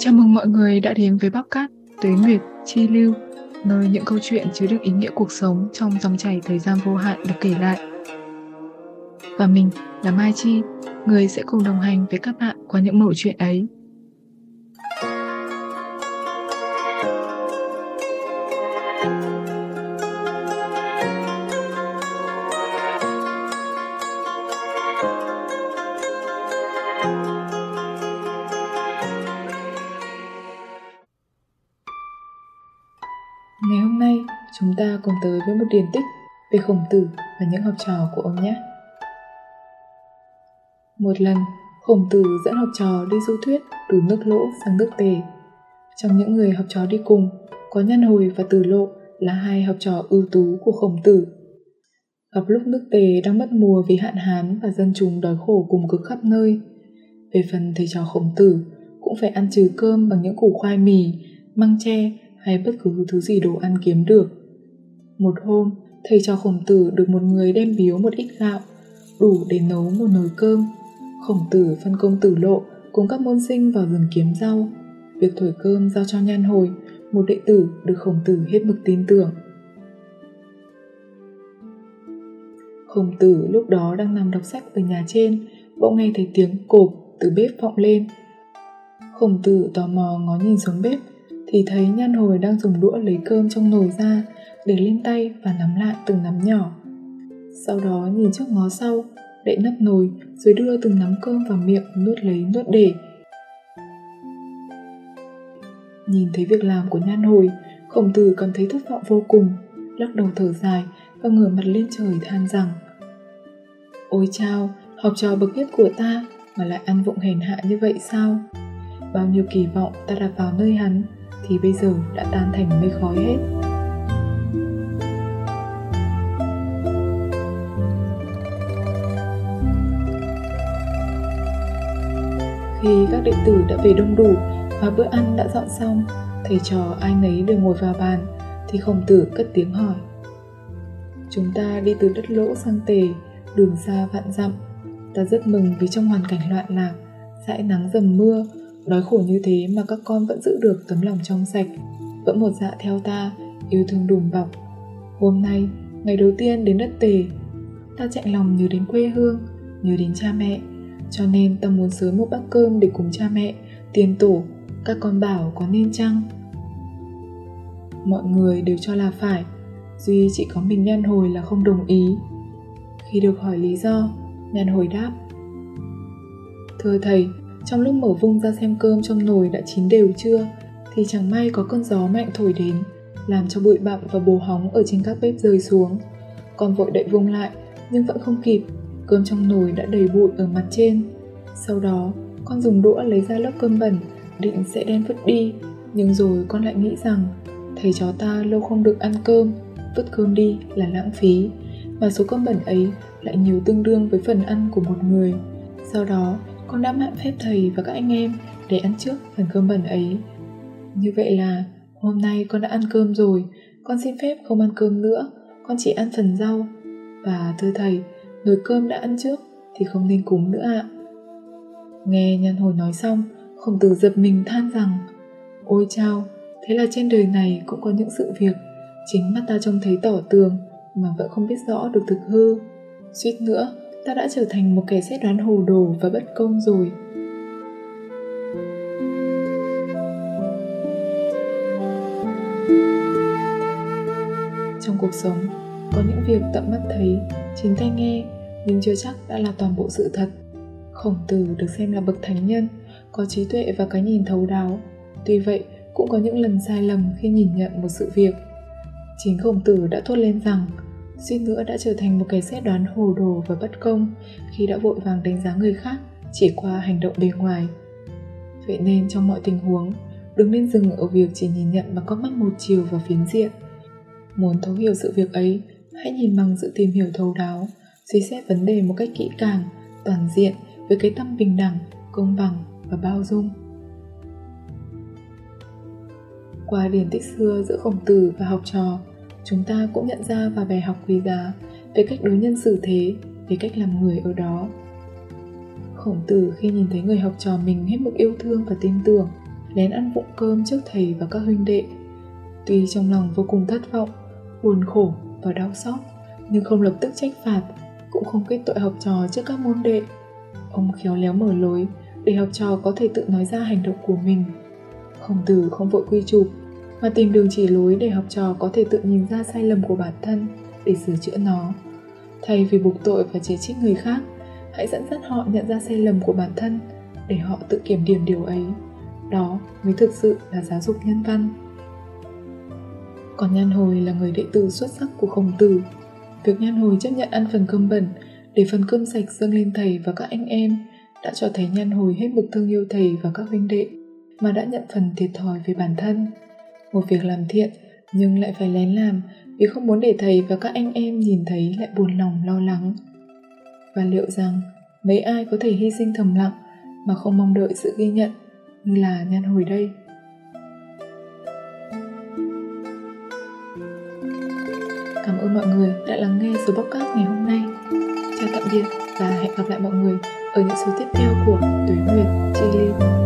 Chào mừng mọi người đã đến với Cát Tuế Nguyệt Chi Lưu, nơi những câu chuyện chứa đựng ý nghĩa cuộc sống trong dòng chảy thời gian vô hạn được kể lại. Và mình là Mai Chi, người sẽ cùng đồng hành với các bạn qua những mẩu chuyện ấy. Nay, chúng ta cùng tới với một điển tích về khổng tử và những học trò của ông nhé. Một lần, khổng tử dẫn học trò đi du thuyết từ nước lỗ sang nước tề. Trong những người học trò đi cùng, có nhân hồi và tử lộ là hai học trò ưu tú của khổng tử. Gặp lúc nước tề đang mất mùa vì hạn hán và dân chúng đói khổ cùng cực khắp nơi. Về phần thầy trò khổng tử, cũng phải ăn trừ cơm bằng những củ khoai mì, măng tre hay bất cứ thứ gì đồ ăn kiếm được. Một hôm, thầy cho khổng tử được một người đem biếu một ít gạo, đủ để nấu một nồi cơm. Khổng tử phân công tử lộ cùng các môn sinh vào rừng kiếm rau. Việc thổi cơm giao cho nhan hồi, một đệ tử được khổng tử hết mực tin tưởng. Khổng tử lúc đó đang nằm đọc sách ở nhà trên, bỗng nghe thấy tiếng cộp từ bếp vọng lên. Khổng tử tò mò ngó nhìn xuống bếp thì thấy nhan hồi đang dùng đũa lấy cơm trong nồi ra để lên tay và nắm lại từng nắm nhỏ. Sau đó nhìn trước ngó sau, đậy nắp nồi rồi đưa từng nắm cơm vào miệng nuốt lấy nuốt để. Nhìn thấy việc làm của nhan hồi, khổng tử cảm thấy thất vọng vô cùng, lắc đầu thở dài và ngửa mặt lên trời than rằng Ôi chao, học trò bậc nhất của ta mà lại ăn vụng hèn hạ như vậy sao? Bao nhiêu kỳ vọng ta đặt vào nơi hắn thì bây giờ đã tan thành mây khói hết. Khi các đệ tử đã về đông đủ và bữa ăn đã dọn xong, thầy trò ai nấy đều ngồi vào bàn, thì khổng tử cất tiếng hỏi. Chúng ta đi từ đất lỗ sang tề, đường xa vạn dặm. Ta rất mừng vì trong hoàn cảnh loạn lạc, dãi nắng dầm mưa, đói khổ như thế mà các con vẫn giữ được tấm lòng trong sạch, vẫn một dạ theo ta, yêu thương đùm bọc. Hôm nay, ngày đầu tiên đến đất tề, ta chạy lòng nhớ đến quê hương, nhớ đến cha mẹ, cho nên ta muốn sớm một bát cơm để cùng cha mẹ, tiền tổ, các con bảo có nên chăng? Mọi người đều cho là phải, duy chỉ có mình Nhan Hồi là không đồng ý. Khi được hỏi lý do, Nhan Hồi đáp Thưa thầy, trong lúc mở vung ra xem cơm trong nồi đã chín đều chưa, thì chẳng may có cơn gió mạnh thổi đến, làm cho bụi bặm và bồ hóng ở trên các bếp rơi xuống. Con vội đậy vung lại, nhưng vẫn không kịp, cơm trong nồi đã đầy bụi ở mặt trên. Sau đó, con dùng đũa lấy ra lớp cơm bẩn, định sẽ đem vứt đi, nhưng rồi con lại nghĩ rằng thầy chó ta lâu không được ăn cơm, vứt cơm đi là lãng phí, mà số cơm bẩn ấy lại nhiều tương đương với phần ăn của một người. Sau đó, con đã mạn phép thầy và các anh em để ăn trước phần cơm bẩn ấy. Như vậy là hôm nay con đã ăn cơm rồi, con xin phép không ăn cơm nữa, con chỉ ăn phần rau. Và thưa thầy, nồi cơm đã ăn trước thì không nên cúng nữa ạ. Nghe nhân hồi nói xong, khổng tử giật mình than rằng Ôi chao, thế là trên đời này cũng có những sự việc chính mắt ta trông thấy tỏ tường mà vẫn không biết rõ được thực hư. Suýt nữa, ta đã trở thành một kẻ xét đoán hồ đồ và bất công rồi. Trong cuộc sống, có những việc tận mắt thấy, chính tay nghe, nhưng chưa chắc đã là toàn bộ sự thật. Khổng tử được xem là bậc thánh nhân, có trí tuệ và cái nhìn thấu đáo. Tuy vậy, cũng có những lần sai lầm khi nhìn nhận một sự việc. Chính khổng tử đã thốt lên rằng suýt nữa đã trở thành một cái xét đoán hồ đồ và bất công khi đã vội vàng đánh giá người khác chỉ qua hành động bề ngoài. Vậy nên trong mọi tình huống, đừng nên dừng ở việc chỉ nhìn nhận bằng con mắt một chiều và phiến diện. Muốn thấu hiểu sự việc ấy, hãy nhìn bằng sự tìm hiểu thấu đáo, suy xét vấn đề một cách kỹ càng, toàn diện với cái tâm bình đẳng, công bằng và bao dung. Qua điển tích xưa giữa khổng tử và học trò, chúng ta cũng nhận ra và bài học quý giá về cách đối nhân xử thế, về cách làm người ở đó. Khổng tử khi nhìn thấy người học trò mình hết mực yêu thương và tin tưởng, lén ăn vụng cơm trước thầy và các huynh đệ. Tuy trong lòng vô cùng thất vọng, buồn khổ và đau xót, nhưng không lập tức trách phạt, cũng không kết tội học trò trước các môn đệ. Ông khéo léo mở lối để học trò có thể tự nói ra hành động của mình. Khổng tử không vội quy chụp, mà tìm đường chỉ lối để học trò có thể tự nhìn ra sai lầm của bản thân để sửa chữa nó. Thay vì buộc tội và chỉ trích người khác, hãy dẫn dắt họ nhận ra sai lầm của bản thân để họ tự kiểm điểm điều ấy. Đó mới thực sự là giáo dục nhân văn. Còn Nhan Hồi là người đệ tử xuất sắc của Khổng Tử. Việc Nhan Hồi chấp nhận ăn phần cơm bẩn để phần cơm sạch dâng lên thầy và các anh em đã cho thấy Nhan Hồi hết mực thương yêu thầy và các huynh đệ mà đã nhận phần thiệt thòi về bản thân. Một việc làm thiện, nhưng lại phải lén làm vì không muốn để thầy và các anh em nhìn thấy lại buồn lòng, lo lắng. Và liệu rằng mấy ai có thể hy sinh thầm lặng mà không mong đợi sự ghi nhận như là Nhan Hồi đây? Cảm ơn mọi người đã lắng nghe số podcast ngày hôm nay. Chào tạm biệt và hẹn gặp lại mọi người ở những số tiếp theo của tuế nguyệt chi lin